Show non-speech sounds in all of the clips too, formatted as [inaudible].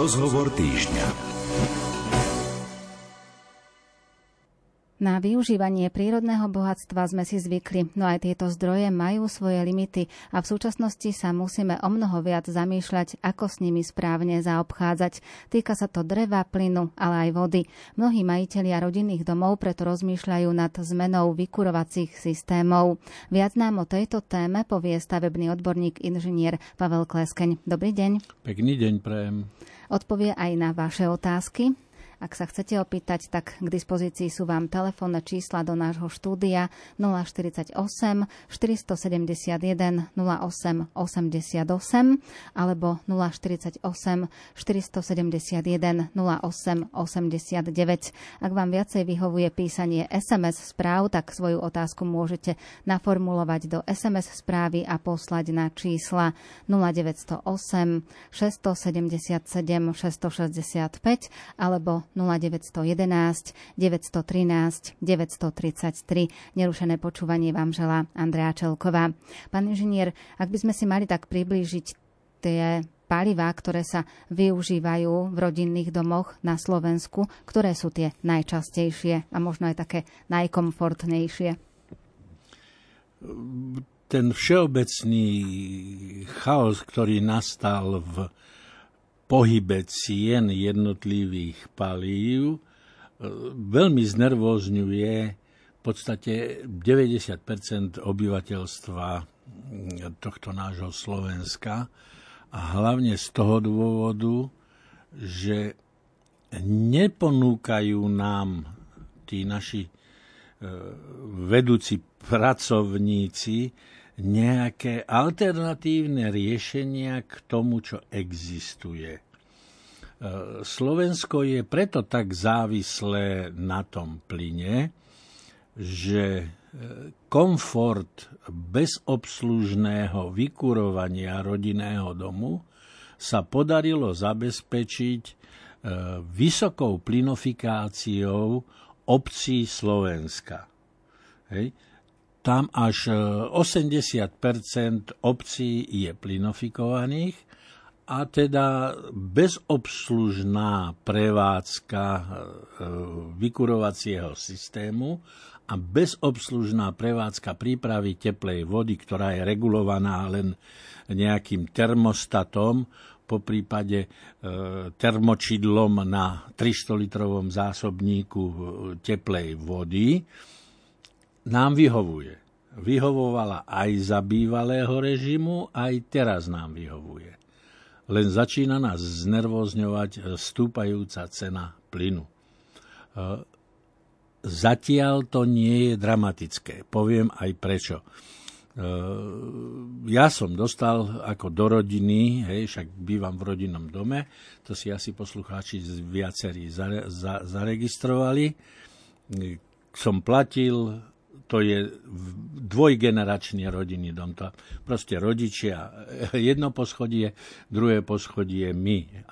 Rozhovor týždňa. Na využívanie prírodného bohatstva sme si zvykli, no aj tieto zdroje majú svoje limity a v súčasnosti sa musíme o mnoho viac zamýšľať, ako s nimi správne zaobchádzať. Týka sa to dreva, plynu, ale aj vody. Mnohí majiteľia rodinných domov preto rozmýšľajú nad zmenou vykurovacích systémov. Viac nám o tejto téme povie stavebný odborník inžinier Pavel Kleskeň. Dobrý deň. Pekný deň prejem. Odpovie aj na vaše otázky. Ak sa chcete opýtať, tak k dispozícii sú vám telefónne čísla do nášho štúdia 048 471 08 88 alebo 048 471 08 89. Ak vám viacej vyhovuje písanie SMS správ, tak svoju otázku môžete naformulovať do SMS správy a poslať na čísla 0908 677 665 alebo 0911 913 933. Nerušené počúvanie vám želá Andrea Čelková. Pán inžinier, ak by sme si mali tak priblížiť tie palivá, ktoré sa využívajú v rodinných domoch na Slovensku, ktoré sú tie najčastejšie a možno aj také najkomfortnejšie? Ten všeobecný chaos, ktorý nastal v pohybe cien jednotlivých palív e, veľmi znervózňuje v podstate 90 obyvateľstva tohto nášho Slovenska. A hlavne z toho dôvodu, že neponúkajú nám tí naši e, vedúci pracovníci nejaké alternatívne riešenia k tomu, čo existuje. E, Slovensko je preto tak závislé na tom plyne, že e, komfort bezobslužného vykurovania rodinného domu sa podarilo zabezpečiť e, vysokou plynofikáciou obcí Slovenska. Hej tam až 80 e, obcí je plynofikovaných a teda bezobslužná prevádzka e, vykurovacieho systému a bezobslužná prevádzka prípravy teplej vody, ktorá je regulovaná len nejakým termostatom, po prípade e, termočidlom na 300-litrovom zásobníku teplej vody, nám vyhovuje. Vyhovovala aj za bývalého režimu, aj teraz nám vyhovuje. Len začína nás znervozňovať stúpajúca cena plynu. E, zatiaľ to nie je dramatické. Poviem aj prečo. E, ja som dostal ako do rodiny, hej, však bývam v rodinnom dome, to si asi poslucháči viacerí zaregistrovali, som platil to je dvojgeneračný rodinný dom. To proste rodičia, [laughs] jedno poschodie, druhé poschodie my. E,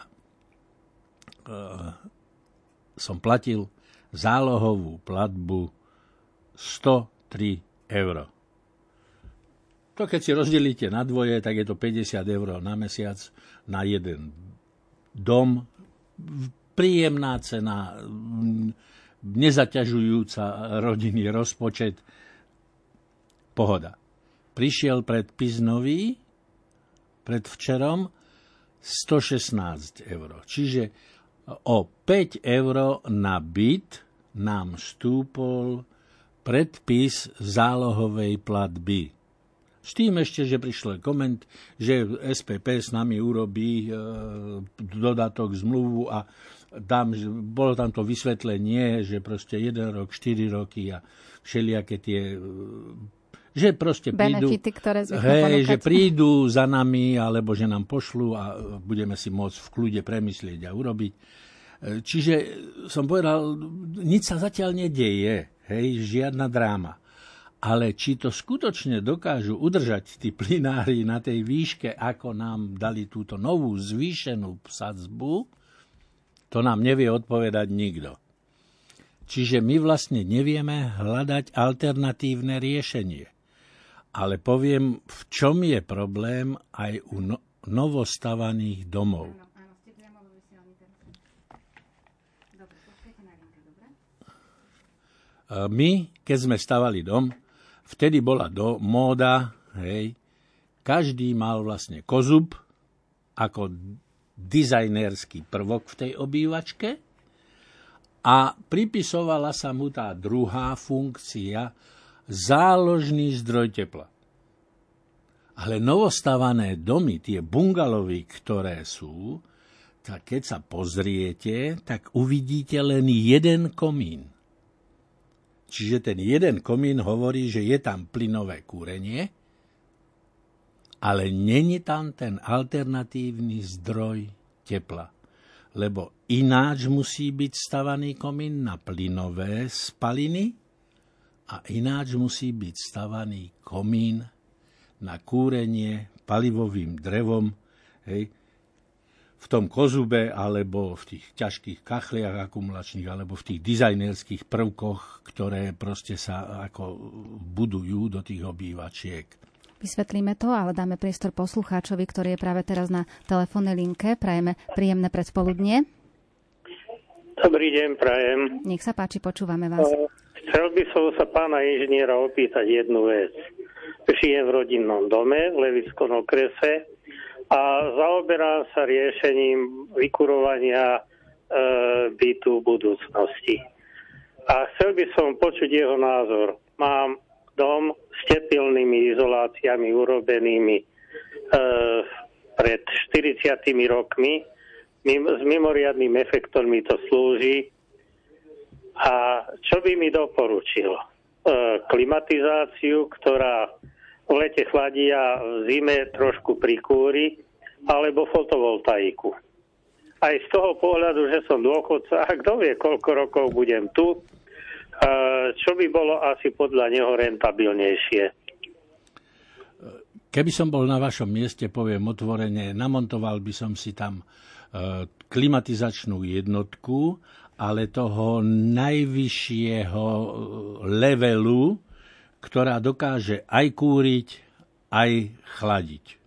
som platil zálohovú platbu 103 eur. To keď si rozdelíte na dvoje, tak je to 50 eur na mesiac na jeden dom. Príjemná cena, nezaťažujúca rodinný rozpočet. Pohoda. Prišiel predpis nový, predvčerom, 116 eur. Čiže o 5 eur na byt nám stúpol predpis zálohovej platby. S tým ešte, že prišiel koment, že SPP s nami urobí e, dodatok zmluvu a tam, bolo tam to vysvetlenie, že proste jeden rok, štyri roky a všelijaké tie že proste prídu, Benefity, ktoré hej, že prídu za nami, alebo že nám pošlu a budeme si môcť v kľude premyslieť a urobiť. Čiže som povedal, nič sa zatiaľ nedieje, hej, žiadna dráma. Ale či to skutočne dokážu udržať tí plinári na tej výške, ako nám dali túto novú zvýšenú sadzbu, to nám nevie odpovedať nikto. Čiže my vlastne nevieme hľadať alternatívne riešenie. Ale poviem, v čom je problém aj u no- novostavaných domov. Áno, áno, Dobre, e, my, keď sme stavali dom, vtedy bola do móda, hej, každý mal vlastne kozub ako dizajnerský prvok v tej obývačke a pripisovala sa mu tá druhá funkcia, záložný zdroj tepla. Ale novostavané domy, tie bungalovy, ktoré sú, tak keď sa pozriete, tak uvidíte len jeden komín. Čiže ten jeden komín hovorí, že je tam plynové kúrenie, ale není tam ten alternatívny zdroj tepla. Lebo ináč musí byť stavaný komín na plynové spaliny a ináč musí byť stavaný komín na kúrenie palivovým drevom, hej, v tom kozube alebo v tých ťažkých kachliach akumulačných alebo v tých dizajnerských prvkoch, ktoré proste sa ako budujú do tých obývačiek. Vysvetlíme to, ale dáme priestor poslucháčovi, ktorý je práve teraz na telefónnej linke. Prajeme príjemné predspoludnie. Dobrý deň, prajem. Nech sa páči, počúvame vás. Chcel by som sa pána inžiniera opýtať jednu vec. Žijem v rodinnom dome v Levickom okrese a zaoberám sa riešením vykurovania e, bytu budúcnosti. A chcel by som počuť jeho názor. Mám dom s tepilnými izoláciami urobenými e, pred 40 rokmi. Mim, s mimoriadným efektom mi to slúži. A čo by mi doporučil? E, klimatizáciu, ktorá v lete chladí a v zime trošku prikúri, alebo fotovoltaiku. Aj z toho pohľadu, že som dôchodca, a kto vie, koľko rokov budem tu, čo by bolo asi podľa neho rentabilnejšie. Keby som bol na vašom mieste, poviem otvorene, namontoval by som si tam e, klimatizačnú jednotku, ale toho najvyššieho e, levelu, ktorá dokáže aj kúriť, aj chladiť.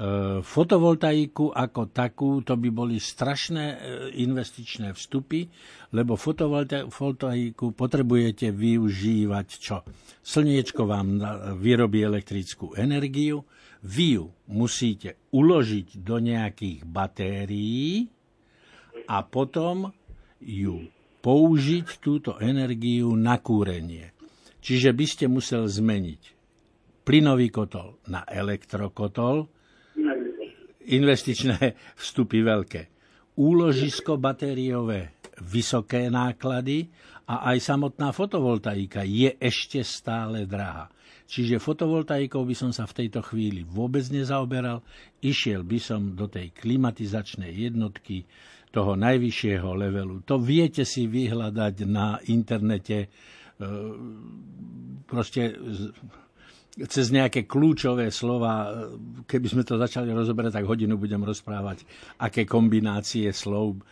E, fotovoltaiku ako takú, to by boli strašné e, investičné vstupy, lebo fotovoltaiku potrebujete využívať čo? Slniečko vám vyrobí elektrickú energiu, vy ju musíte uložiť do nejakých batérií a potom ju použiť túto energiu na kúrenie. Čiže by ste musel zmeniť plynový kotol na elektrokotol, investičné [laughs] vstupy veľké, úložisko batériové vysoké náklady a aj samotná fotovoltaika je ešte stále drahá. Čiže fotovoltaikou by som sa v tejto chvíli vôbec nezaoberal, išiel by som do tej klimatizačnej jednotky toho najvyššieho levelu. To viete si vyhľadať na internete E, proste cez nejaké kľúčové slova, keby sme to začali rozoberať, tak hodinu budem rozprávať, aké kombinácie slov.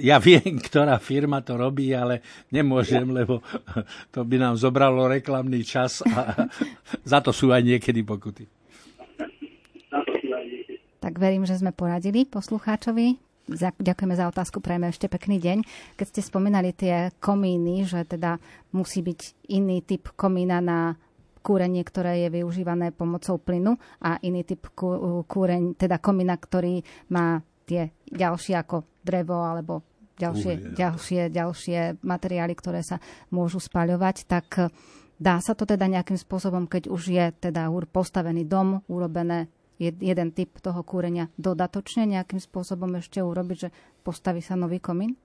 Ja viem, [laughs] ktorá firma to robí, ale nemôžem, lebo to by nám zobralo reklamný čas a [laughs] za to sú aj niekedy pokuty. Tak verím, že sme poradili poslucháčovi ďakujeme za otázku, prejme ešte pekný deň. Keď ste spomínali tie komíny, že teda musí byť iný typ komína na kúrenie, ktoré je využívané pomocou plynu a iný typ kúreň, teda komína, ktorý má tie ďalšie ako drevo alebo ďalšie, ďalšie, ďalšie materiály, ktoré sa môžu spaľovať, tak dá sa to teda nejakým spôsobom, keď už je teda postavený dom, urobené jeden typ toho kúrenia dodatočne nejakým spôsobom ešte urobiť, že postaví sa nový komín?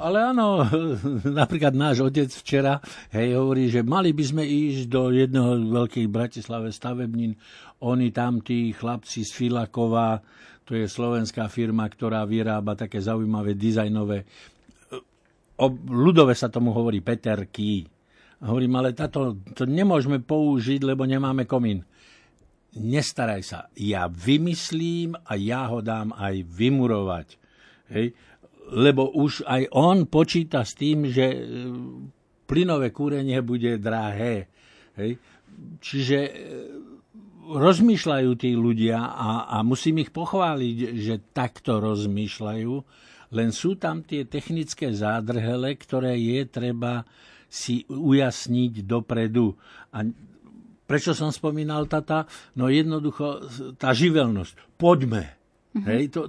Ale áno, [laughs] napríklad náš otec včera hej, hovorí, že mali by sme ísť do jedného veľkých Bratislave stavebnín. Oni tam, tí chlapci z Filakova, to je slovenská firma, ktorá vyrába také zaujímavé dizajnové. O, ľudové sa tomu hovorí Peterky. Hovorím, ale táto, to nemôžeme použiť, lebo nemáme komín nestaraj sa, ja vymyslím a ja ho dám aj vymurovať. Hej? Lebo už aj on počíta s tým, že e, plynové kúrenie bude drahé. Hej? Čiže e, rozmýšľajú tí ľudia a, a musím ich pochváliť, že takto rozmýšľajú, Len sú tam tie technické zádrhele, ktoré je treba si ujasniť dopredu. A prečo som spomínal tata? No jednoducho tá živelnosť. Poďme. Mm-hmm. Hej, to,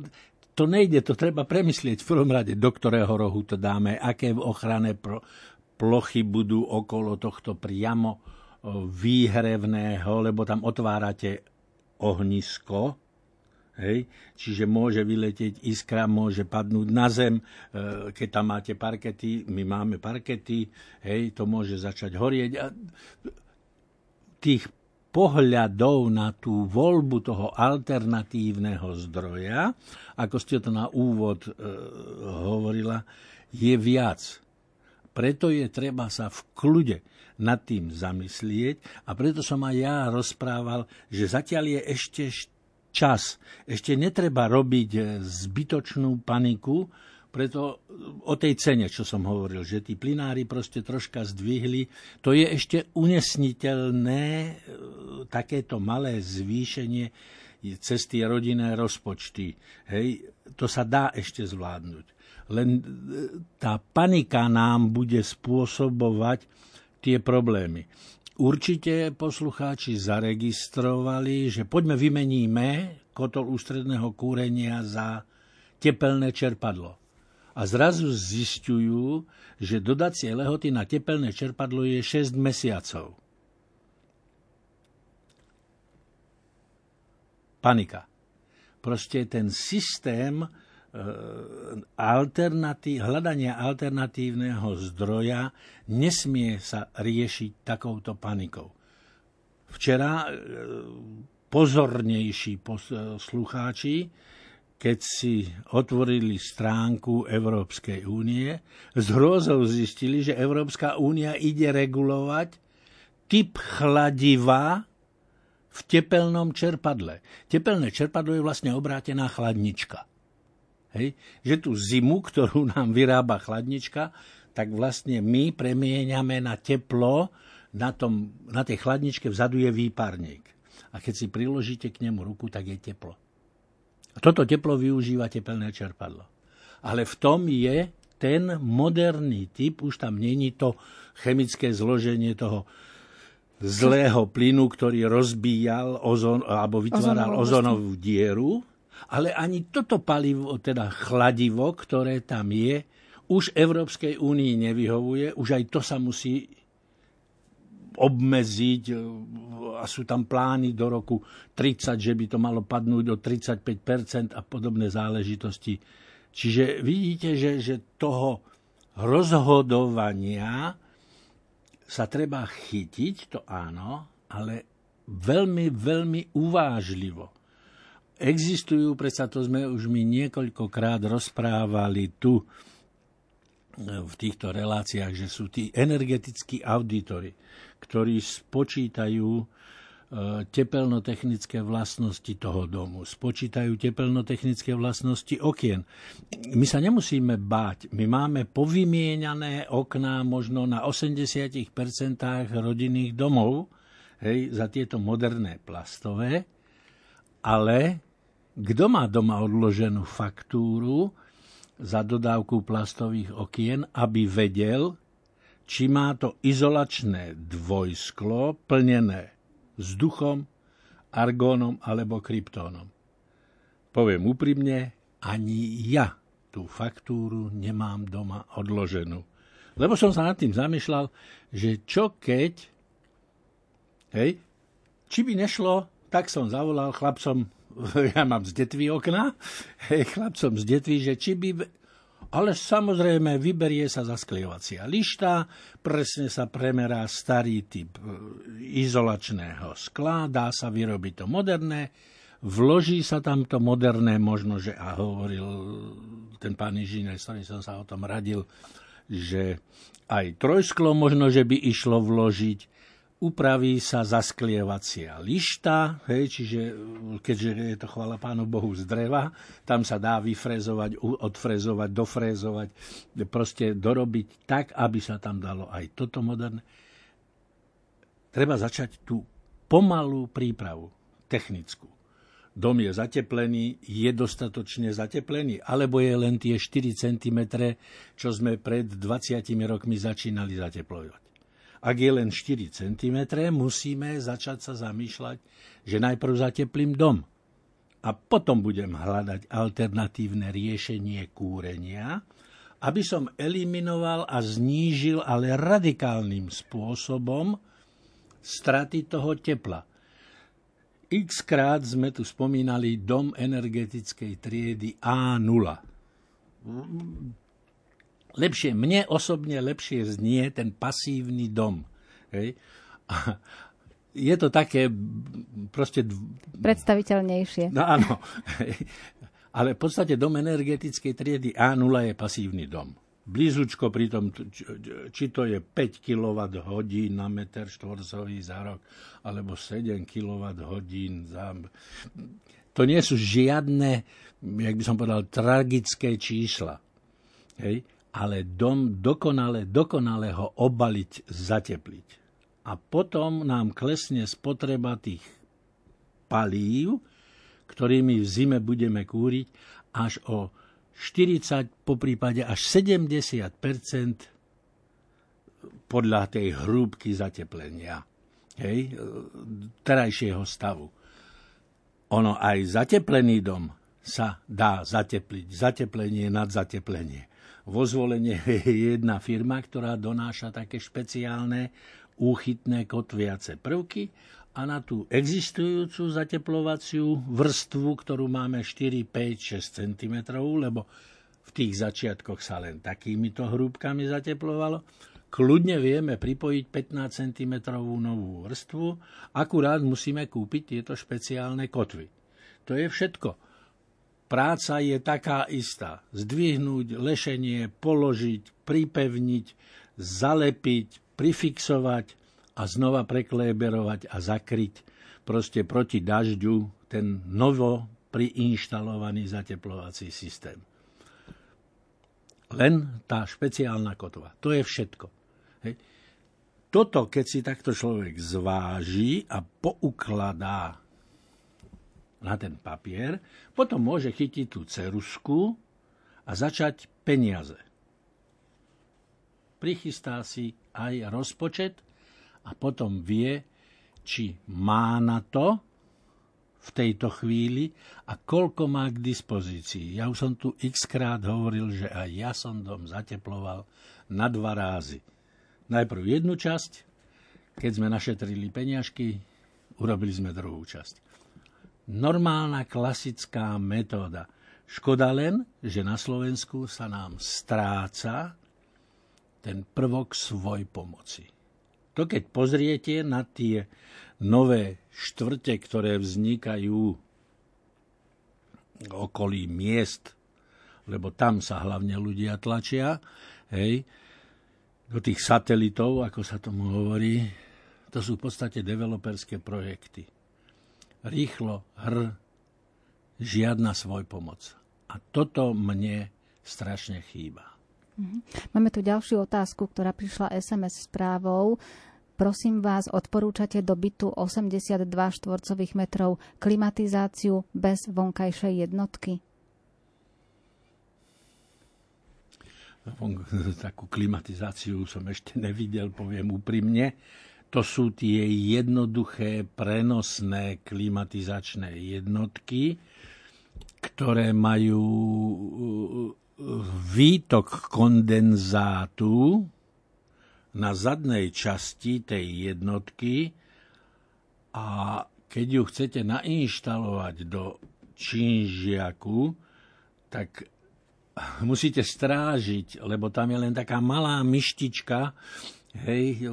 to nejde, to treba premyslieť v prvom rade, do ktorého rohu to dáme, aké ochranné plochy budú okolo tohto priamo výhrevného, lebo tam otvárate ohnisko, Hej? Čiže môže vyletieť iskra, môže padnúť na zem, e, keď tam máte parkety, my máme parkety, hej, to môže začať horieť. A tých pohľadov na tú voľbu toho alternatívneho zdroja, ako ste to na úvod e, hovorila, je viac. Preto je treba sa v kľude nad tým zamyslieť a preto som aj ja rozprával, že zatiaľ je ešte čas. Ešte netreba robiť e, zbytočnú paniku, preto o tej cene, čo som hovoril, že tí plinári proste troška zdvihli, to je ešte unesniteľné, e, takéto malé zvýšenie cez tie rodinné rozpočty. Hej, to sa dá ešte zvládnuť. Len e, tá panika nám bude spôsobovať tie problémy. Určite poslucháči zaregistrovali, že poďme vymeníme kotol ústredného kúrenia za tepelné čerpadlo. A zrazu zistujú, že dodacie lehoty na tepelné čerpadlo je 6 mesiacov. Panika. Proste ten systém Eh, alternatív, hľadania alternatívneho zdroja nesmie sa riešiť takouto panikou. Včera eh, pozornejší poslucháči, keď si otvorili stránku Európskej únie, z hrôzou zistili, že Európska únia ide regulovať typ chladiva v tepelnom čerpadle. Tepelné čerpadlo je vlastne obrátená chladnička. Hej? Že tú zimu, ktorú nám vyrába chladnička, tak vlastne my premieňame na teplo, na, tom, na tej chladničke vzadu je výparník. A keď si priložíte k nemu ruku, tak je teplo. A toto teplo využíva tepelné čerpadlo. Ale v tom je ten moderný typ, už tam není to chemické zloženie toho zlého plynu, ktorý rozbíjal ozon, alebo vytváral ozonovú dieru, ale ani toto palivo, teda chladivo, ktoré tam je, už Európskej únii nevyhovuje, už aj to sa musí obmedziť a sú tam plány do roku 30, že by to malo padnúť o 35% a podobné záležitosti. Čiže vidíte, že, že toho rozhodovania sa treba chytiť, to áno, ale veľmi, veľmi uvážlivo existujú, predsa to sme už mi niekoľkokrát rozprávali tu e, v týchto reláciách, že sú tí energetickí auditory, ktorí spočítajú e, tepelnotechnické vlastnosti toho domu, spočítajú tepelnotechnické vlastnosti okien. My sa nemusíme báť. My máme povymieňané okná možno na 80% rodinných domov hej, za tieto moderné plastové, ale kto má doma odloženú faktúru za dodávku plastových okien, aby vedel, či má to izolačné dvojsklo plnené vzduchom, argónom alebo kryptónom. Poviem úprimne, ani ja tú faktúru nemám doma odloženú. Lebo som sa nad tým zamýšľal, že čo keď, hej, či by nešlo tak som zavolal chlapcom, [laughs] ja mám z detvy okna, hej, chlapcom z detvy, že či by... Ale samozrejme, vyberie sa zasklievacia lišta, presne sa premerá starý typ e, izolačného skla, dá sa vyrobiť to moderné, vloží sa tam to moderné, možno, že, a hovoril ten pán inžinier, s ktorým som sa o tom radil, že aj trojsklo možno, že by išlo vložiť, upraví sa zasklievacia lišta, hej, čiže keďže je to chvala pánu Bohu z dreva, tam sa dá vyfrezovať, odfrezovať, dofrézovať, proste dorobiť tak, aby sa tam dalo aj toto moderné. Treba začať tú pomalú prípravu, technickú. dom je zateplený, je dostatočne zateplený, alebo je len tie 4 cm, čo sme pred 20 rokmi začínali zateplovať. Ak je len 4 cm, musíme začať sa zamýšľať, že najprv zateplím dom a potom budem hľadať alternatívne riešenie kúrenia, aby som eliminoval a znížil ale radikálnym spôsobom straty toho tepla. X krát sme tu spomínali dom energetickej triedy A0. Lepšie, mne osobne lepšie znie ten pasívny dom. Hej? A je to také proste... Predstaviteľnejšie. No áno. Ale v podstate dom energetickej triedy A0 je pasívny dom blízučko pri tom, či to je 5 kWh na meter štvorcový za rok, alebo 7 kWh za... To nie sú žiadne, jak by som povedal, tragické čísla. Hej? Ale dom dokonale, dokonale ho obaliť, zatepliť. A potom nám klesne spotreba tých palív, ktorými v zime budeme kúriť, až o 40, po prípade až 70% podľa tej hrúbky zateplenia hej, terajšieho stavu. Ono aj zateplený dom sa dá zatepliť. Zateplenie nad zateplenie. Vo zvolenie [laughs] je jedna firma, ktorá donáša také špeciálne úchytné kotviace prvky a na tú existujúcu zateplovaciu vrstvu, ktorú máme 4, 5, 6 cm, lebo v tých začiatkoch sa len takýmito hrúbkami zateplovalo, kľudne vieme pripojiť 15 cm novú vrstvu, akurát musíme kúpiť tieto špeciálne kotvy. To je všetko. Práca je taká istá. Zdvihnúť lešenie, položiť, pripevniť, zalepiť, prifixovať, a znova prekléberovať a zakryť proste proti dažďu ten novo priinštalovaný zateplovací systém. Len tá špeciálna kotva. To je všetko. Hej. Toto, keď si takto človek zváži a poukladá na ten papier, potom môže chytiť tú cerusku a začať peniaze. Prichystá si aj rozpočet a potom vie, či má na to v tejto chvíli a koľko má k dispozícii. Ja už som tu x krát hovoril, že aj ja som dom zateploval na dva rázy. Najprv jednu časť, keď sme našetrili peňažky, urobili sme druhú časť. Normálna klasická metóda. Škoda len, že na Slovensku sa nám stráca ten prvok svoj pomoci. To keď pozriete na tie nové štvrte, ktoré vznikajú okolí miest, lebo tam sa hlavne ľudia tlačia, hej, do tých satelitov, ako sa tomu hovorí, to sú v podstate developerské projekty. Rýchlo, hr, žiadna svoj pomoc. A toto mne strašne chýba. Mhm. Máme tu ďalšiu otázku, ktorá prišla SMS správou. Prosím vás, odporúčate do bytu 82 štvorcových metrov klimatizáciu bez vonkajšej jednotky? [laughs] Takú klimatizáciu som ešte nevidel, poviem úprimne. To sú tie jednoduché prenosné klimatizačné jednotky, ktoré majú výtok kondenzátu na zadnej časti tej jednotky a keď ju chcete nainštalovať do činžiaku, tak musíte strážiť, lebo tam je len taká malá myštička, hej,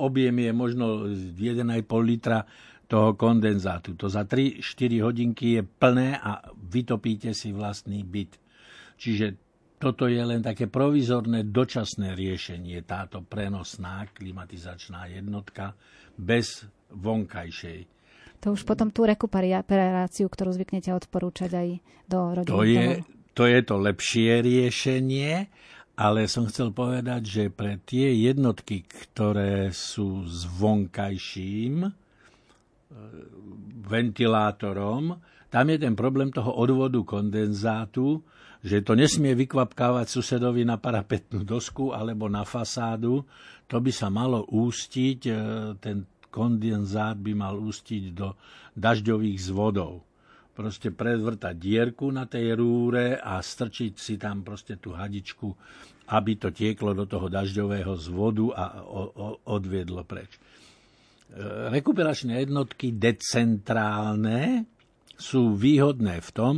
objem je možno 1,5 litra toho kondenzátu. To za 3-4 hodinky je plné a vytopíte si vlastný byt. Čiže toto je len také provizorné dočasné riešenie, táto prenosná klimatizačná jednotka bez vonkajšej. To už potom tú rekuperáciu, ktorú zvyknete odporúčať aj do rodiny. To je, to je to lepšie riešenie, ale som chcel povedať, že pre tie jednotky, ktoré sú s vonkajším, ventilátorom, tam je ten problém toho odvodu kondenzátu, že to nesmie vykvapkávať susedovi na parapetnú dosku alebo na fasádu. To by sa malo ústiť, e, ten kondenzát by mal ústiť do dažďových zvodov. Proste predvrtať dierku na tej rúre a strčiť si tam proste tú hadičku, aby to tieklo do toho dažďového zvodu a odviedlo preč. E, rekuperačné jednotky decentrálne sú výhodné v tom,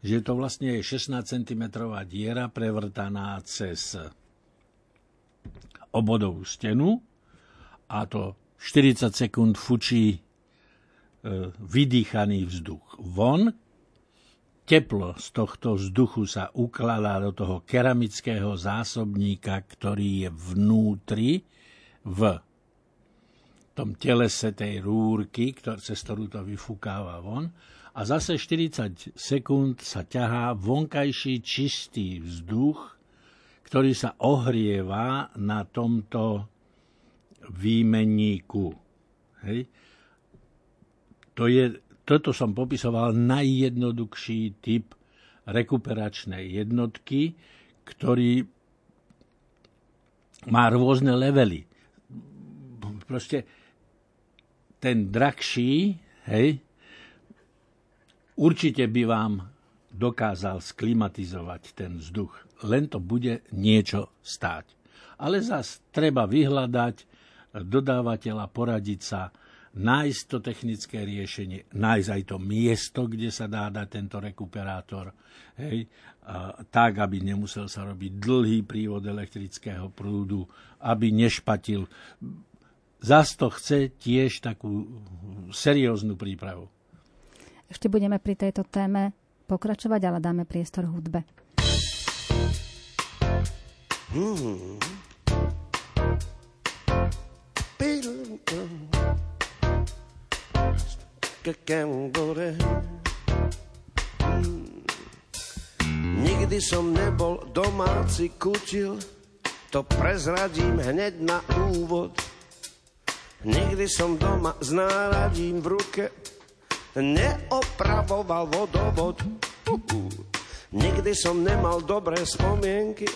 že to vlastne je 16 cm diera prevrtaná cez obodovú stenu a to 40 sekúnd fučí vydýchaný vzduch von. Teplo z tohto vzduchu sa ukladá do toho keramického zásobníka, ktorý je vnútri v tom telese tej rúrky, cez ktorú to vyfúkáva von a zase 40 sekúnd sa ťahá vonkajší čistý vzduch, ktorý sa ohrieva na tomto výmenníku. Hej. To je, toto som popisoval najjednoduchší typ rekuperačnej jednotky, ktorý má rôzne levely. Proste ten drahší, hej, Určite by vám dokázal sklimatizovať ten vzduch, len to bude niečo stáť. Ale zas treba vyhľadať dodávateľa, poradiť sa, nájsť to technické riešenie, nájsť aj to miesto, kde sa dá dať tento rekuperátor, hej, a, tak, aby nemusel sa robiť dlhý prívod elektrického prúdu, aby nešpatil. Zas to chce tiež takú serióznu prípravu. Ešte budeme pri tejto téme pokračovať, ale dáme priestor hudbe. Hmm. Nikdy som nebol domáci kutil, to prezradím hneď na úvod. Nikdy som doma s náradím v ruke neopravoval vodovod. Uh-uh. Nikdy som nemal dobré spomienky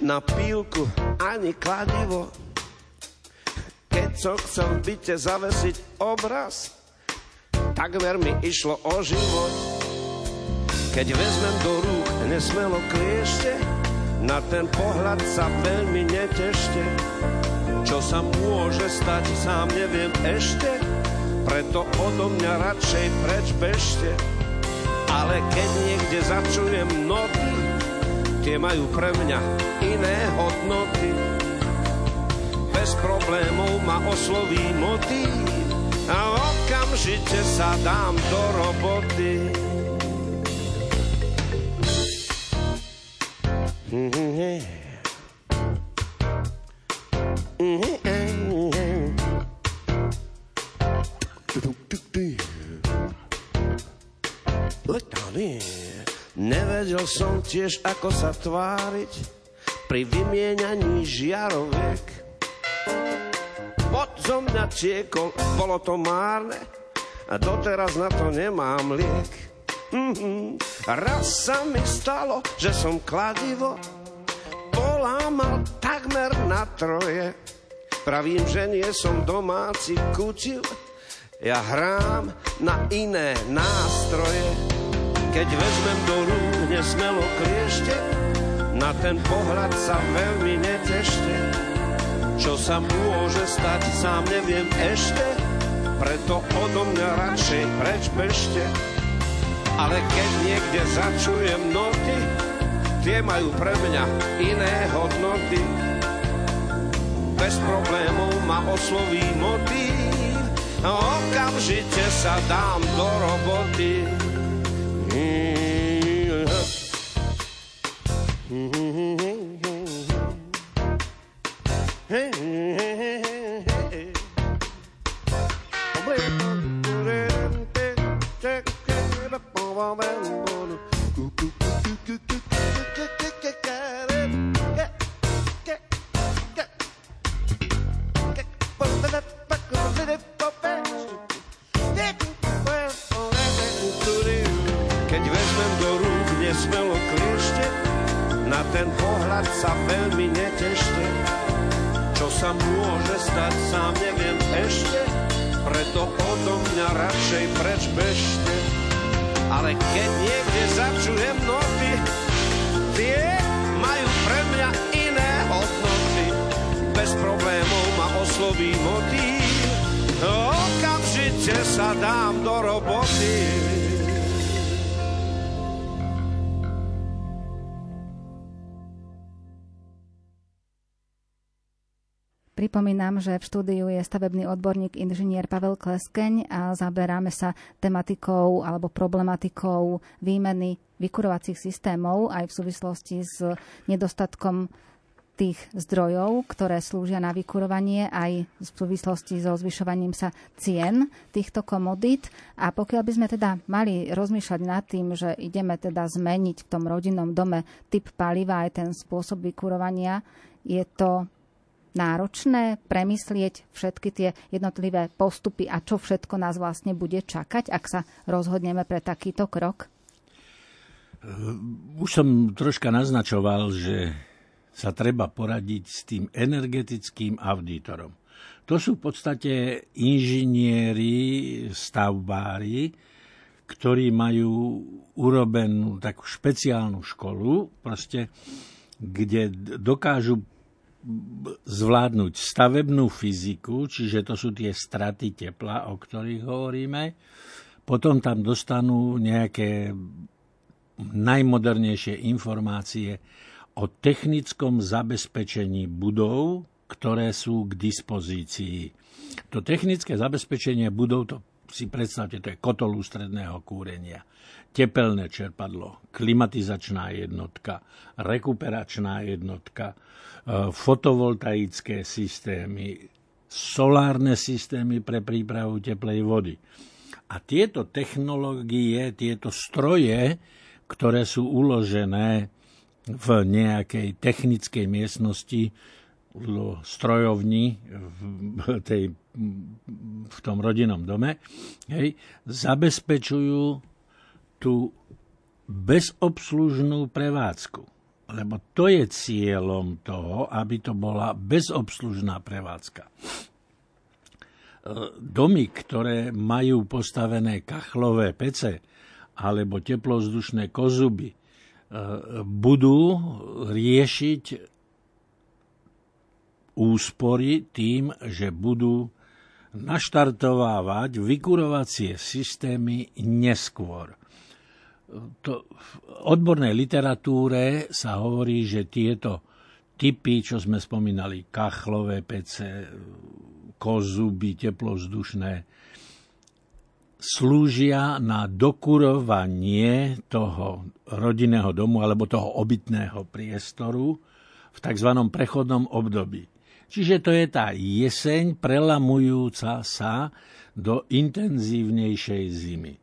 na pílku ani kladivo. Keď som chcel v byte zavesiť obraz, takmer mi išlo o život. Keď vezmem do rúk nesmelo kliešte, na ten pohľad sa veľmi netešte. Čo sa môže stať, sám neviem ešte, preto odo mňa radšej preč bežte. Ale keď niekde začujem noty, tie majú pre mňa iné hodnoty. Bez problémov ma osloví motív a okamžite sa dám do roboty. Mm-hmm. Nevedel som tiež, ako sa tváriť pri vymieňaní žiaroviek. Zo mňa tiekol, bolo to márne a doteraz na to nemám liek. Mm-hmm. Raz sa mi stalo, že som kladivo polámal takmer na troje. Pravím, že nie som domáci kutil, ja hrám na iné nástroje. Keď vezmem do rúk nesmelo kliešte, na ten pohľad sa veľmi netešte. Čo sa môže stať, sám neviem ešte, preto odo mňa radšej preč bežte. Ale keď niekde začujem noty, tie majú pre mňa iné hodnoty. Bez problémov ma osloví motív, okamžite sa dám do roboty. Keď vezmem do rúk nesmelo kliešte, na ten pohľad sa veľmi netešte. Čo sa môže stať, sám neviem ešte, preto odo mňa radšej preč bežte. Ale keď niekde začujem noty, tie majú pre mňa iné hodnoty. Bez problémov ma osloví motív, okamžite sa dám do roboty. Pripomínam, že v štúdiu je stavebný odborník inžinier Pavel Kleskeň a zaberáme sa tematikou alebo problematikou výmeny vykurovacích systémov aj v súvislosti s nedostatkom tých zdrojov, ktoré slúžia na vykurovanie aj v súvislosti so zvyšovaním sa cien týchto komodít. A pokiaľ by sme teda mali rozmýšľať nad tým, že ideme teda zmeniť v tom rodinnom dome typ paliva aj ten spôsob vykurovania, je to náročné premyslieť všetky tie jednotlivé postupy a čo všetko nás vlastne bude čakať, ak sa rozhodneme pre takýto krok? Už som troška naznačoval, že sa treba poradiť s tým energetickým auditorom. To sú v podstate inžinieri, stavbári, ktorí majú urobenú takú špeciálnu školu, proste, kde dokážu zvládnuť stavebnú fyziku, čiže to sú tie straty tepla, o ktorých hovoríme. Potom tam dostanú nejaké najmodernejšie informácie o technickom zabezpečení budov, ktoré sú k dispozícii. To technické zabezpečenie budov, to si predstavte, to je kotol ústredného kúrenia, tepelné čerpadlo, klimatizačná jednotka, rekuperačná jednotka, E, fotovoltaické systémy, solárne systémy pre prípravu teplej vody. A tieto technológie, tieto stroje, ktoré sú uložené v nejakej technickej miestnosti, strojovni v, tej, v tom rodinnom dome, hej, zabezpečujú tú bezobslužnú prevádzku lebo to je cieľom toho, aby to bola bezobslužná prevádzka. Domy, ktoré majú postavené kachlové pece alebo teplozdušné kozuby, budú riešiť úspory tým, že budú naštartovávať vykurovacie systémy neskôr to, v odbornej literatúre sa hovorí, že tieto typy, čo sme spomínali, kachlové pece, kozuby, teplozdušné, slúžia na dokurovanie toho rodinného domu alebo toho obytného priestoru v tzv. prechodnom období. Čiže to je tá jeseň prelamujúca sa do intenzívnejšej zimy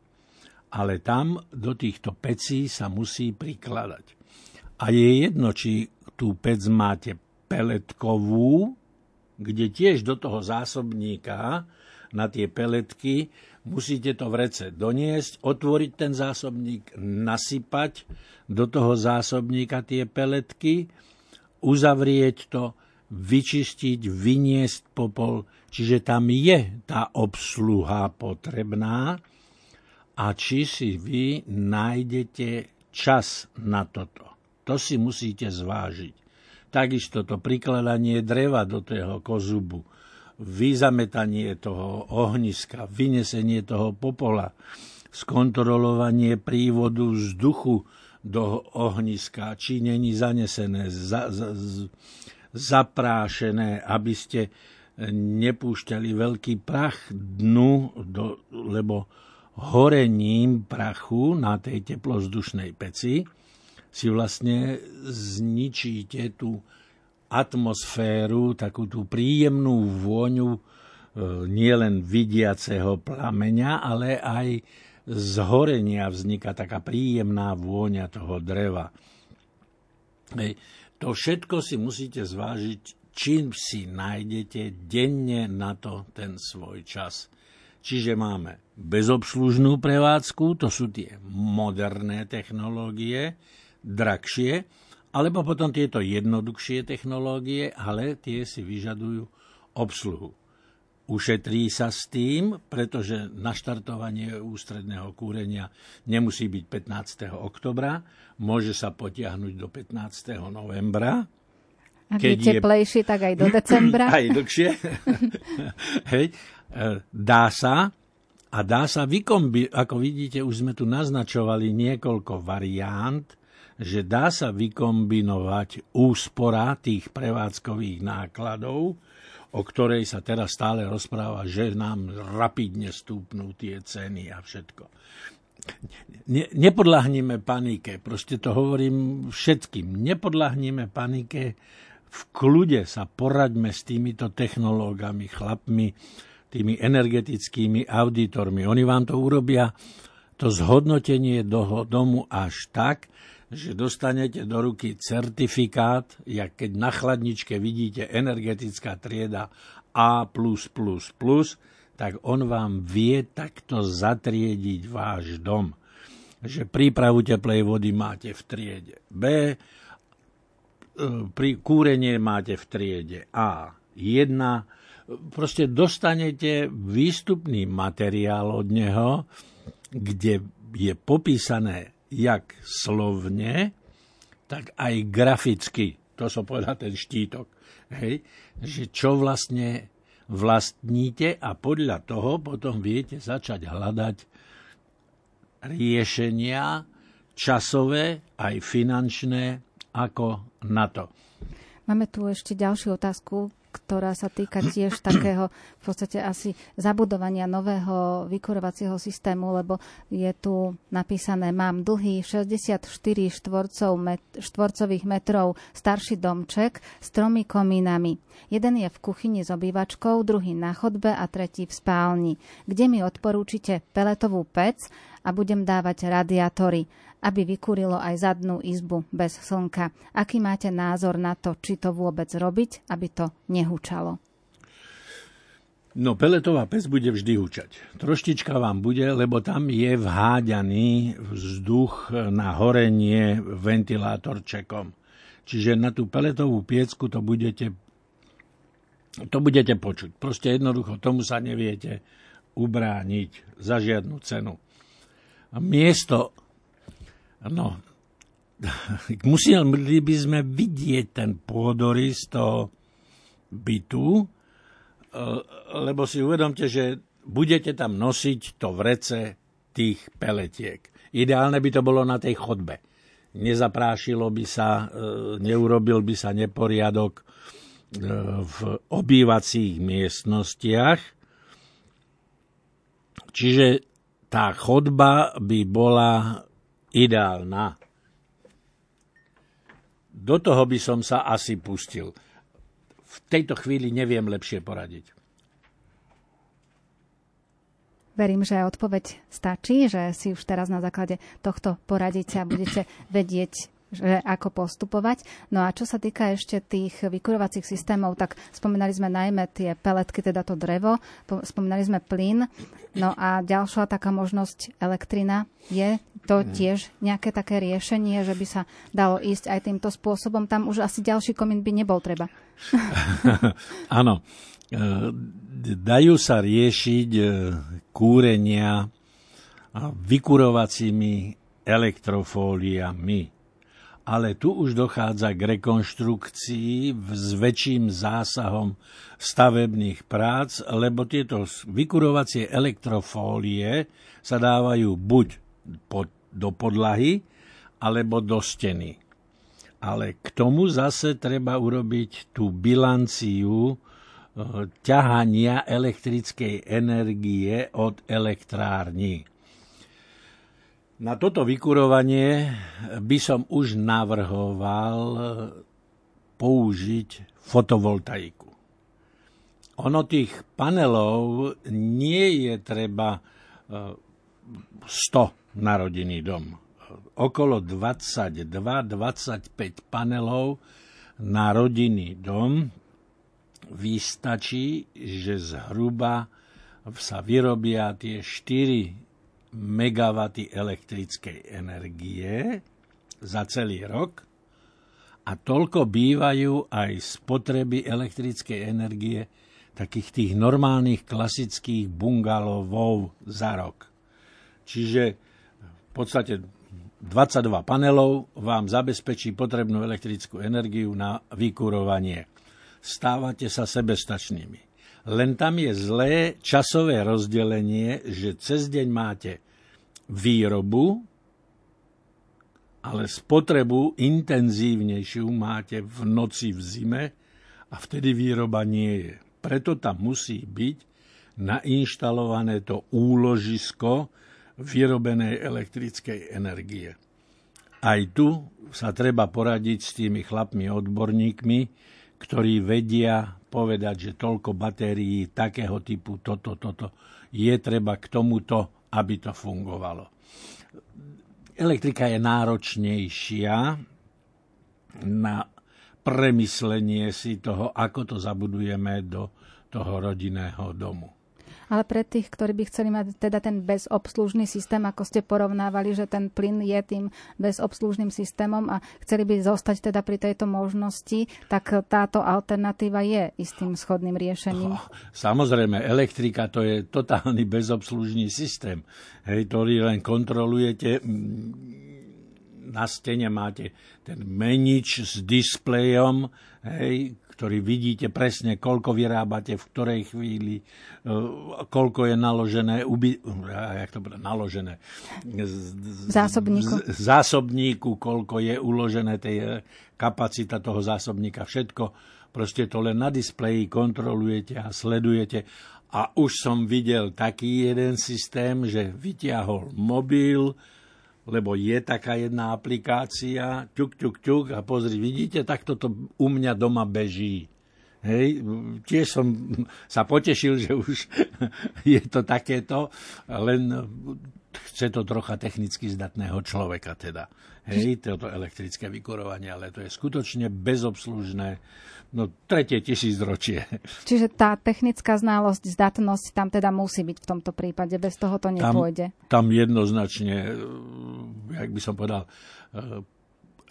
ale tam do týchto pecí sa musí prikladať. A je jedno, či tú pec máte peletkovú, kde tiež do toho zásobníka na tie peletky musíte to v rece doniesť, otvoriť ten zásobník, nasypať do toho zásobníka tie peletky, uzavrieť to, vyčistiť, vyniesť popol, čiže tam je tá obsluha potrebná, a či si vy nájdete čas na toto. To si musíte zvážiť. Takisto to prikladanie dreva do toho kozubu, vyzametanie toho ohniska, vynesenie toho popola, skontrolovanie prívodu vzduchu do ohniska, či není zanesené, za, za, zaprášené, aby ste nepúšťali veľký prach dnu, do, lebo horením prachu na tej teplozdušnej peci si vlastne zničíte tú atmosféru, takú tú príjemnú vôňu e, nielen vidiaceho plameňa, ale aj z horenia vzniká taká príjemná vôňa toho dreva. Hej. To všetko si musíte zvážiť, čím si nájdete denne na to ten svoj čas. Čiže máme bezobslužnú prevádzku, to sú tie moderné technológie, drahšie, alebo potom tieto jednoduchšie technológie, ale tie si vyžadujú obsluhu. Ušetrí sa s tým, pretože naštartovanie ústredného kúrenia nemusí byť 15. oktobra, môže sa potiahnuť do 15. novembra. Ak keď je teplejší, tak aj do [clears throat] decembra. Aj dlhšie. [laughs] Hej. E, dá sa, a dá sa vykombi, ako vidíte, už sme tu naznačovali niekoľko variant, že dá sa vykombinovať úspora tých prevádzkových nákladov, o ktorej sa teraz stále rozpráva, že nám rapidne stúpnú tie ceny a všetko. Ne, nepodľahnime panike, proste to hovorím všetkým. Nepodľahnime panike, v kľude sa poraďme s týmito technológami, chlapmi, tými energetickými auditormi. Oni vám to urobia, to zhodnotenie do domu až tak, že dostanete do ruky certifikát, jak keď na chladničke vidíte energetická trieda A+++, tak on vám vie takto zatriediť váš dom. Že prípravu teplej vody máte v triede B, e, pri kúrenie máte v triede A1, proste dostanete výstupný materiál od neho, kde je popísané jak slovne, tak aj graficky. To som povedal ten štítok. Hej? Že čo vlastne vlastníte a podľa toho potom viete začať hľadať riešenia časové aj finančné ako na to. Máme tu ešte ďalšiu otázku, ktorá sa týka tiež takého v podstate asi zabudovania nového vykurovacieho systému, lebo je tu napísané, mám dlhý 64 štvorcov met, štvorcových metrov starší domček s tromi komínami. Jeden je v kuchyni s obývačkou, druhý na chodbe a tretí v spálni. Kde mi odporúčite peletovú pec a budem dávať radiátory aby vykúrilo aj zadnú izbu bez slnka. Aký máte názor na to, či to vôbec robiť, aby to nehučalo? No, peletová pec bude vždy hučať. Troštička vám bude, lebo tam je vháďaný vzduch na horenie ventilátorčekom. Čiže na tú peletovú piecku to budete, to budete počuť. Proste jednoducho tomu sa neviete ubrániť za žiadnu cenu. Miesto No, [laughs] museli by sme vidieť ten pôdorys toho bytu, e, lebo si uvedomte, že budete tam nosiť to vrece tých peletiek. Ideálne by to bolo na tej chodbe. Nezaprášilo by sa, e, neurobil by sa neporiadok e, v obývacích miestnostiach. Čiže tá chodba by bola ideálna. Do toho by som sa asi pustil. V tejto chvíli neviem lepšie poradiť. Verím, že odpoveď stačí, že si už teraz na základe tohto poradíte a budete vedieť, že ako postupovať. No a čo sa týka ešte tých vykurovacích systémov, tak spomínali sme najmä tie peletky, teda to drevo, spomínali sme plyn, no a ďalšia taká možnosť elektrina. Je to mm. tiež nejaké také riešenie, že by sa dalo ísť aj týmto spôsobom? Tam už asi ďalší komín by nebol treba. [laughs] Áno. E, dajú sa riešiť e, kúrenia vykurovacími elektrofóliami ale tu už dochádza k rekonštrukcii s väčším zásahom stavebných prác, lebo tieto vykurovacie elektrofólie sa dávajú buď pod, do podlahy, alebo do steny. Ale k tomu zase treba urobiť tú bilanciu e, ťahania elektrickej energie od elektrární. Na toto vykurovanie by som už navrhoval použiť fotovoltaiku. Ono tých panelov nie je treba 100 e, na rodinný dom. Okolo 22-25 panelov na rodinný dom vystačí, že zhruba sa vyrobia tie 4 MW elektrickej energie za celý rok a toľko bývajú aj spotreby elektrickej energie takých tých normálnych klasických bungalovov za rok. Čiže v podstate 22 panelov vám zabezpečí potrebnú elektrickú energiu na vykurovanie. Stávate sa sebestačnými. Len tam je zlé časové rozdelenie, že cez deň máte výrobu, ale spotrebu intenzívnejšiu máte v noci v zime a vtedy výroba nie je. Preto tam musí byť nainštalované to úložisko vyrobenej elektrickej energie. Aj tu sa treba poradiť s tými chlapmi odborníkmi, ktorí vedia povedať, že toľko batérií takého typu, toto, toto, je treba k tomuto, aby to fungovalo elektrika je náročnejšia na premyslenie si toho, ako to zabudujeme do toho rodinného domu. Ale pre tých, ktorí by chceli mať teda ten bezobslužný systém, ako ste porovnávali, že ten plyn je tým bezobslužným systémom a chceli by zostať teda pri tejto možnosti, tak táto alternatíva je istým schodným riešením. Samozrejme, elektrika to je totálny bezobslužný systém, hej, ktorý len kontrolujete na stene máte ten menič s displejom, hej, ktorý vidíte presne, koľko vyrábate, v ktorej chvíli, e, koľko je naložené, uby, jak to bude, naložené, zásobníku. Z, zásobníku, koľko je uložené tej e, kapacita toho zásobníka, všetko. Proste to len na displeji kontrolujete a sledujete. A už som videl taký jeden systém, že vyťahol mobil, lebo je taká jedna aplikácia, ťuk, ťuk, ťuk a pozri, vidíte, takto to u mňa doma beží. Hej, tiež som sa potešil, že už [laughs] je to takéto, len chce to trocha technicky zdatného človeka teda. Hej, toto elektrické vykurovanie, ale to je skutočne bezobslužné no, tretie tisícročie. Čiže tá technická znalosť, zdatnosť tam teda musí byť v tomto prípade, bez toho to nepôjde. Tam, tam jednoznačne, eh, jak by som povedal, eh,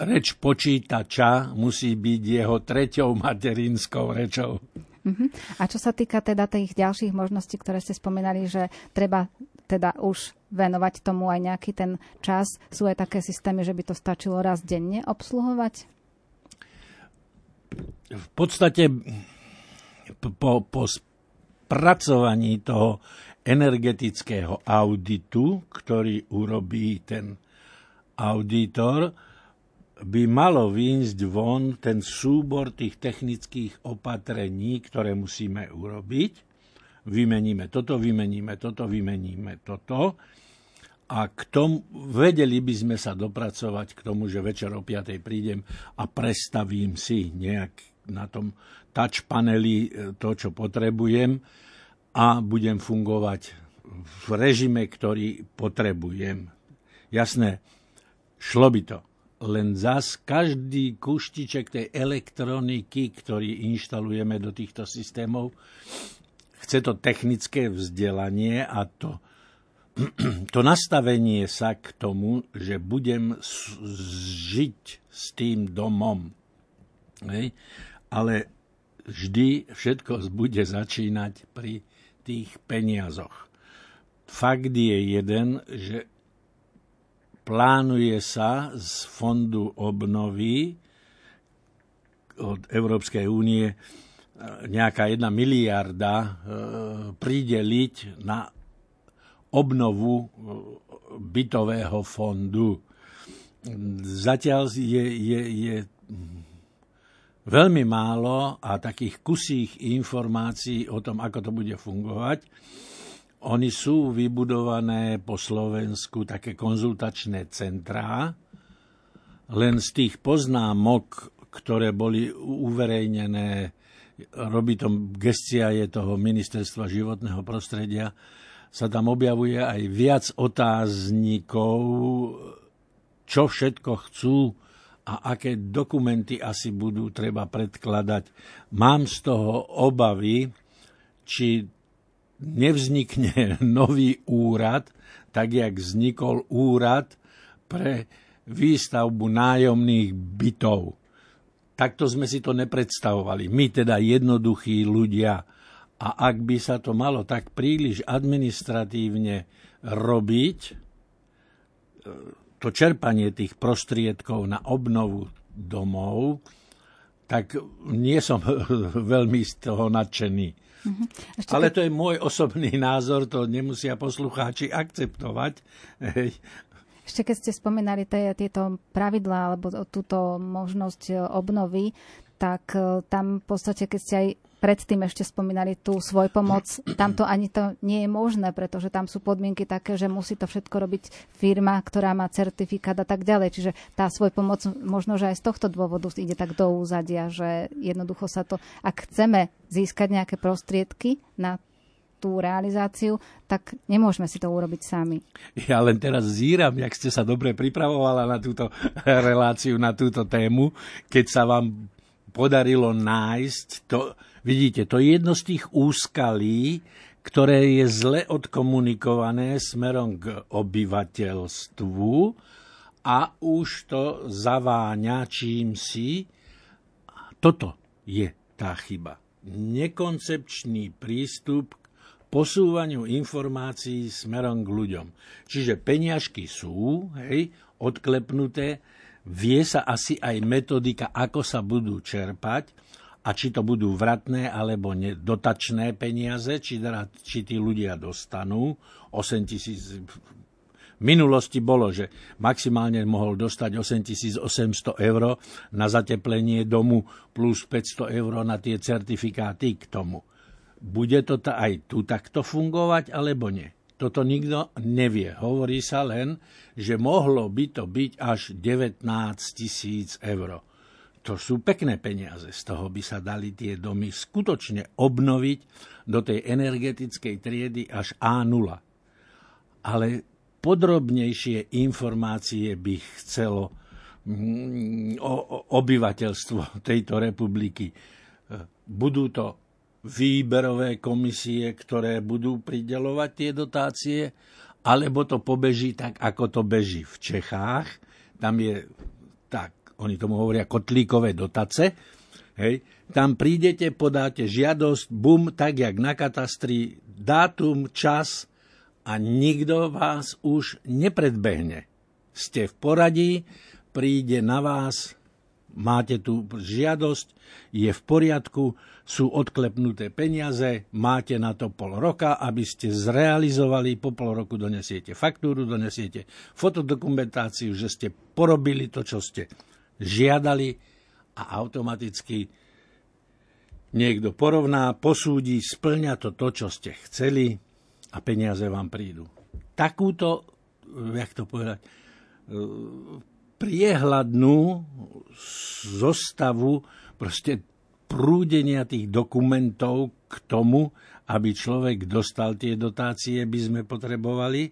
reč počítača musí byť jeho treťou materinskou rečou. Uh-huh. A čo sa týka teda tých ďalších možností, ktoré ste spomínali, že treba teda už venovať tomu aj nejaký ten čas, sú aj také systémy, že by to stačilo raz denne obsluhovať? V podstate po, po spracovaní toho energetického auditu, ktorý urobí ten auditor, by malo výjsť von ten súbor tých technických opatrení, ktoré musíme urobiť. Vymeníme toto, vymeníme toto, vymeníme toto a k tomu, vedeli by sme sa dopracovať k tomu, že večer o 5. prídem a prestavím si nejak na tom touch paneli e, to, čo potrebujem a budem fungovať v režime, ktorý potrebujem. Jasné, šlo by to. Len zas každý kuštiček tej elektroniky, ktorý inštalujeme do týchto systémov, chce to technické vzdelanie a to [clears throat] to nastavenie sa k tomu, že budem žiť s tým domom. Hej? Ale vždy všetko bude začínať pri tých peniazoch. Fakt je jeden, že plánuje sa z fondu obnovy od Európskej únie e, nejaká jedna miliarda e, prideliť na obnovu e, bytového fondu. Zatiaľ je, je, je veľmi málo a takých kusých informácií o tom, ako to bude fungovať. Oni sú vybudované po Slovensku také konzultačné centrá, len z tých poznámok, ktoré boli uverejnené, robí to gestia je toho ministerstva životného prostredia, sa tam objavuje aj viac otáznikov, čo všetko chcú a aké dokumenty asi budú treba predkladať. Mám z toho obavy, či nevznikne [laughs] nový úrad, tak jak vznikol úrad pre výstavbu nájomných bytov. Takto sme si to nepredstavovali. My teda jednoduchí ľudia. A ak by sa to malo tak príliš administratívne robiť, e, to čerpanie tých prostriedkov na obnovu domov, tak nie som [laughs] veľmi z toho nadšený. Mm-hmm. Ale to je môj osobný [laughs] názor, to nemusia poslucháči akceptovať. Ešte keď ste spomínali tieto pravidlá alebo túto možnosť obnovy, tak e, tam v podstate, keď ste aj predtým ešte spomínali tú svoj pomoc, tam to ani to nie je možné, pretože tam sú podmienky také, že musí to všetko robiť firma, ktorá má certifikát a tak ďalej. Čiže tá svoj pomoc možno, že aj z tohto dôvodu ide tak do úzadia, že jednoducho sa to, ak chceme získať nejaké prostriedky na tú realizáciu, tak nemôžeme si to urobiť sami. Ja len teraz zíram, jak ste sa dobre pripravovala na túto reláciu, na túto tému, keď sa vám podarilo nájsť to, vidíte, to je jedno z tých úskalí, ktoré je zle odkomunikované smerom k obyvateľstvu a už to zaváňa čím si. Toto je tá chyba. Nekoncepčný prístup posúvaniu informácií smerom k ľuďom. Čiže peniažky sú, hej, odklepnuté, vie sa asi aj metodika, ako sa budú čerpať a či to budú vratné alebo dotačné peniaze, či, teda, či tí ľudia dostanú 8 tisíc v minulosti bolo, že maximálne mohol dostať 8800 eur na zateplenie domu plus 500 eur na tie certifikáty k tomu. Bude to ta aj tu takto fungovať, alebo nie? Toto nikto nevie. Hovorí sa len, že mohlo by to byť až 19 tisíc eur. To sú pekné peniaze. Z toho by sa dali tie domy skutočne obnoviť do tej energetickej triedy až A0. Ale podrobnejšie informácie by chcelo mm, obyvateľstvo tejto republiky. Budú to výberové komisie, ktoré budú pridelovať tie dotácie, alebo to pobeží tak, ako to beží v Čechách. Tam je, tak, oni tomu hovoria kotlíkové dotace. Hej. Tam prídete, podáte žiadosť, bum, tak jak na katastri, dátum, čas a nikto vás už nepredbehne. Ste v poradí, príde na vás, máte tu žiadosť, je v poriadku, sú odklepnuté peniaze, máte na to pol roka, aby ste zrealizovali, po pol roku donesiete faktúru, donesiete fotodokumentáciu, že ste porobili to, čo ste žiadali a automaticky niekto porovná, posúdi, splňa to to, čo ste chceli a peniaze vám prídu. Takúto, jak to povedať, priehľadnú zostavu proste prúdenia tých dokumentov k tomu, aby človek dostal tie dotácie, by sme potrebovali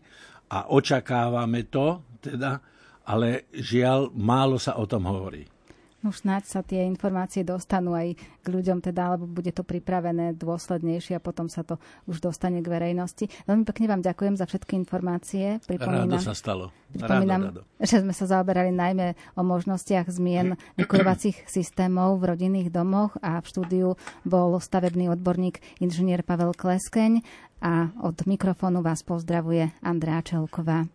a očakávame to, teda, ale žiaľ, málo sa o tom hovorí. No snáď sa tie informácie dostanú aj k ľuďom, teda, alebo bude to pripravené dôslednejšie a potom sa to už dostane k verejnosti. Veľmi pekne vám ďakujem za všetky informácie. Pripomínam, rádo sa stalo. Pripomínam, rádo, rádo. že sme sa zaoberali najmä o možnostiach zmien vykurovacích systémov v rodinných domoch a v štúdiu bol stavebný odborník inžinier Pavel Kleskeň a od mikrofónu vás pozdravuje Andrá Čelková.